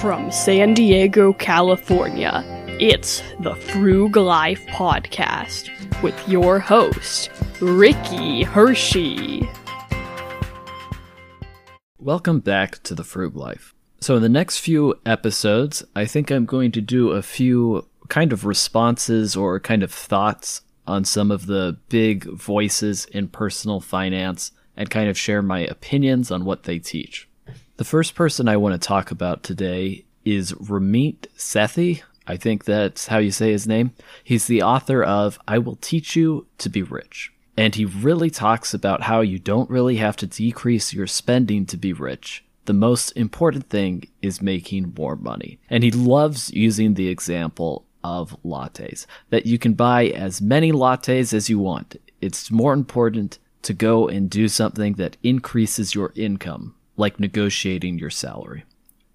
From San Diego, California, it's the Frug Life Podcast with your host, Ricky Hershey. Welcome back to the Frug Life. So, in the next few episodes, I think I'm going to do a few kind of responses or kind of thoughts on some of the big voices in personal finance and kind of share my opinions on what they teach. The first person I want to talk about today is Ramit Sethi. I think that's how you say his name. He's the author of I Will Teach You to Be Rich. And he really talks about how you don't really have to decrease your spending to be rich. The most important thing is making more money. And he loves using the example of lattes, that you can buy as many lattes as you want. It's more important to go and do something that increases your income like negotiating your salary.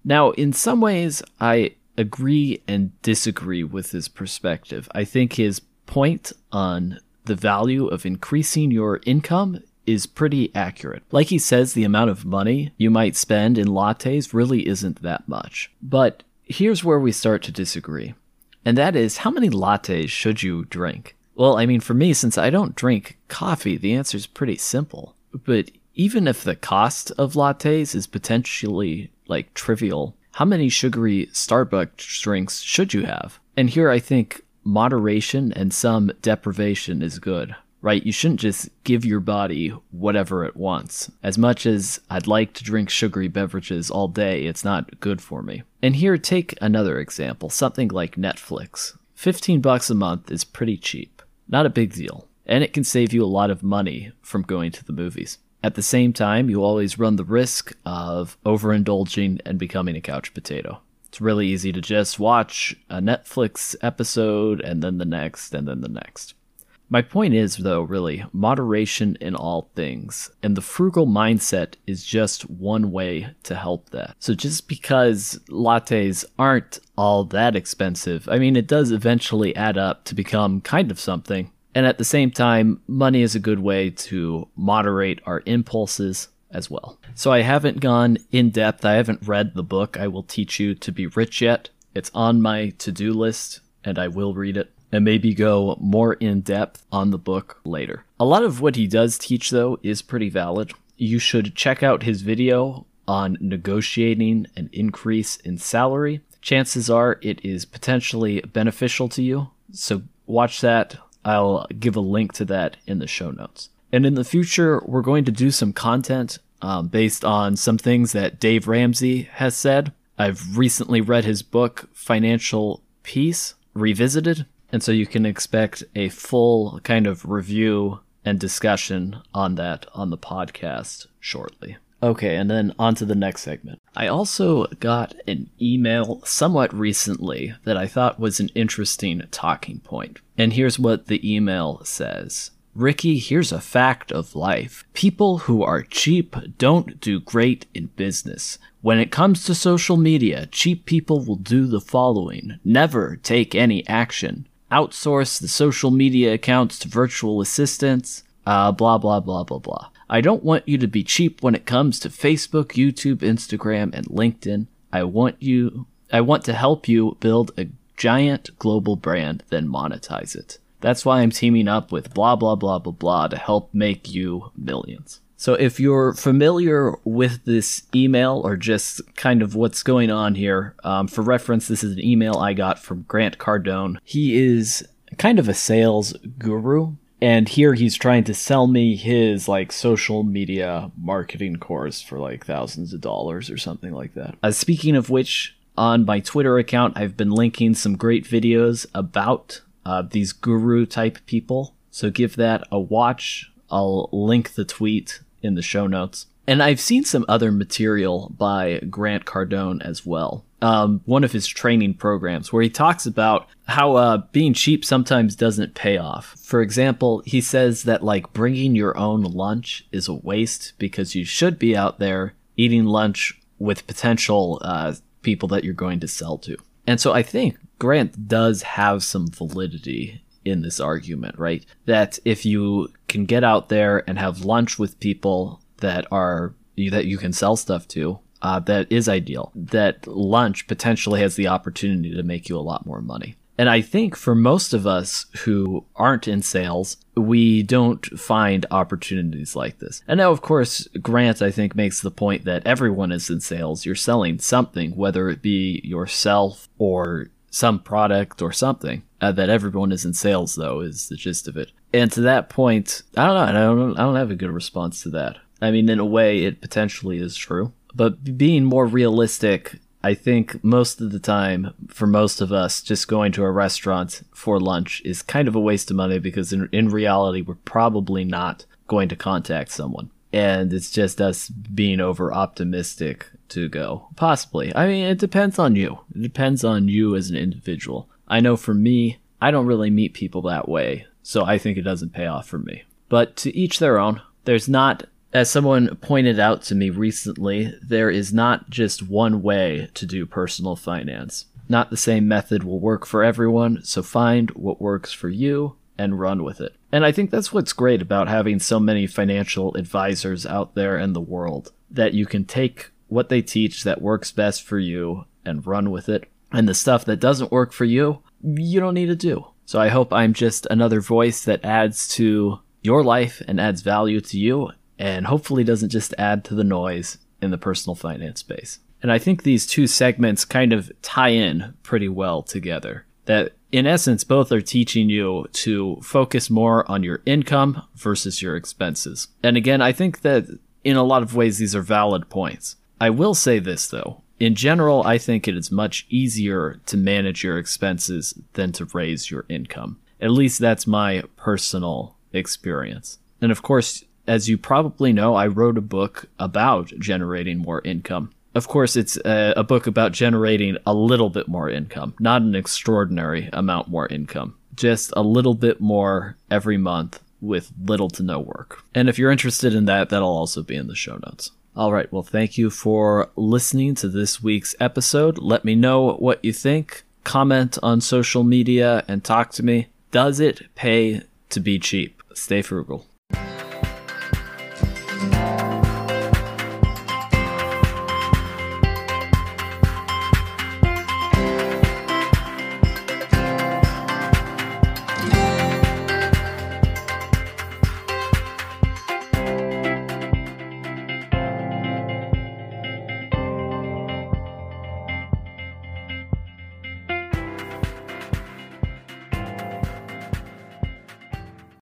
Now, in some ways, I agree and disagree with his perspective. I think his point on the value of increasing your income is pretty accurate. Like he says, the amount of money you might spend in lattes really isn't that much. But here's where we start to disagree. And that is, how many lattes should you drink? Well, I mean, for me, since I don't drink coffee, the answer is pretty simple. But even if the cost of lattes is potentially like trivial, how many sugary Starbucks drinks should you have? And here I think moderation and some deprivation is good, right? You shouldn't just give your body whatever it wants. As much as I'd like to drink sugary beverages all day, it's not good for me. And here, take another example something like Netflix. 15 bucks a month is pretty cheap, not a big deal, and it can save you a lot of money from going to the movies. At the same time, you always run the risk of overindulging and becoming a couch potato. It's really easy to just watch a Netflix episode and then the next and then the next. My point is, though, really, moderation in all things, and the frugal mindset is just one way to help that. So, just because lattes aren't all that expensive, I mean, it does eventually add up to become kind of something, and at the same time, money is a good way to moderate our impulses as well. So I haven't gone in depth. I haven't read the book I will teach you to be rich yet. It's on my to do list and I will read it and maybe go more in depth on the book later. A lot of what he does teach, though, is pretty valid. You should check out his video on negotiating an increase in salary. Chances are it is potentially beneficial to you. So watch that I'll give a link to that in the show notes. And in the future, we're going to do some content um, based on some things that Dave Ramsey has said. I've recently read his book, Financial Peace Revisited, and so you can expect a full kind of review and discussion on that on the podcast shortly. Okay, and then on to the next segment. I also got an email somewhat recently that I thought was an interesting talking point. And here's what the email says. Ricky, here's a fact of life. People who are cheap don't do great in business. When it comes to social media, cheap people will do the following never take any action, outsource the social media accounts to virtual assistants, uh, blah, blah, blah, blah, blah. I don't want you to be cheap when it comes to Facebook, YouTube, Instagram, and LinkedIn. I want you I want to help you build a giant global brand, then monetize it. That's why I'm teaming up with blah blah blah blah blah to help make you millions. So if you're familiar with this email or just kind of what's going on here, um, for reference, this is an email I got from Grant Cardone. He is kind of a sales guru and here he's trying to sell me his like social media marketing course for like thousands of dollars or something like that. Uh, speaking of which, on my Twitter account, I've been linking some great videos about uh, these guru type people. So give that a watch. I'll link the tweet in the show notes. And I've seen some other material by Grant Cardone as well. Um, one of his training programs where he talks about how uh, being cheap sometimes doesn't pay off. For example, he says that like bringing your own lunch is a waste because you should be out there eating lunch with potential uh, people that you're going to sell to. And so I think Grant does have some validity in this argument, right? That if you can get out there and have lunch with people that are that you can sell stuff to, uh, that is ideal, that lunch potentially has the opportunity to make you a lot more money. And I think for most of us who aren't in sales, we don't find opportunities like this. And now, of course, Grant, I think, makes the point that everyone is in sales. You're selling something, whether it be yourself or some product or something. Uh, that everyone is in sales, though, is the gist of it. And to that point, I don't know. I don't. I don't have a good response to that. I mean, in a way, it potentially is true. But being more realistic, I think most of the time, for most of us, just going to a restaurant for lunch is kind of a waste of money because in, in reality, we're probably not going to contact someone. And it's just us being over optimistic to go. Possibly. I mean, it depends on you. It depends on you as an individual. I know for me, I don't really meet people that way, so I think it doesn't pay off for me. But to each their own. There's not as someone pointed out to me recently, there is not just one way to do personal finance. Not the same method will work for everyone, so find what works for you and run with it. And I think that's what's great about having so many financial advisors out there in the world that you can take what they teach that works best for you and run with it. And the stuff that doesn't work for you, you don't need to do. So I hope I'm just another voice that adds to your life and adds value to you and hopefully doesn't just add to the noise in the personal finance space. And I think these two segments kind of tie in pretty well together. That in essence, both are teaching you to focus more on your income versus your expenses. And again, I think that in a lot of ways, these are valid points. I will say this though. In general, I think it is much easier to manage your expenses than to raise your income. At least that's my personal experience. And of course, as you probably know, I wrote a book about generating more income. Of course, it's a, a, book about generating a little bit more income, not an extraordinary amount more income, just a little bit more every month with little to no work. And if you're interested in that, that'll also be in the show notes. All right, well, thank you for listening to this week's episode. Let me know what you think. Comment on social media and talk to me. Does it pay to be cheap? Stay frugal.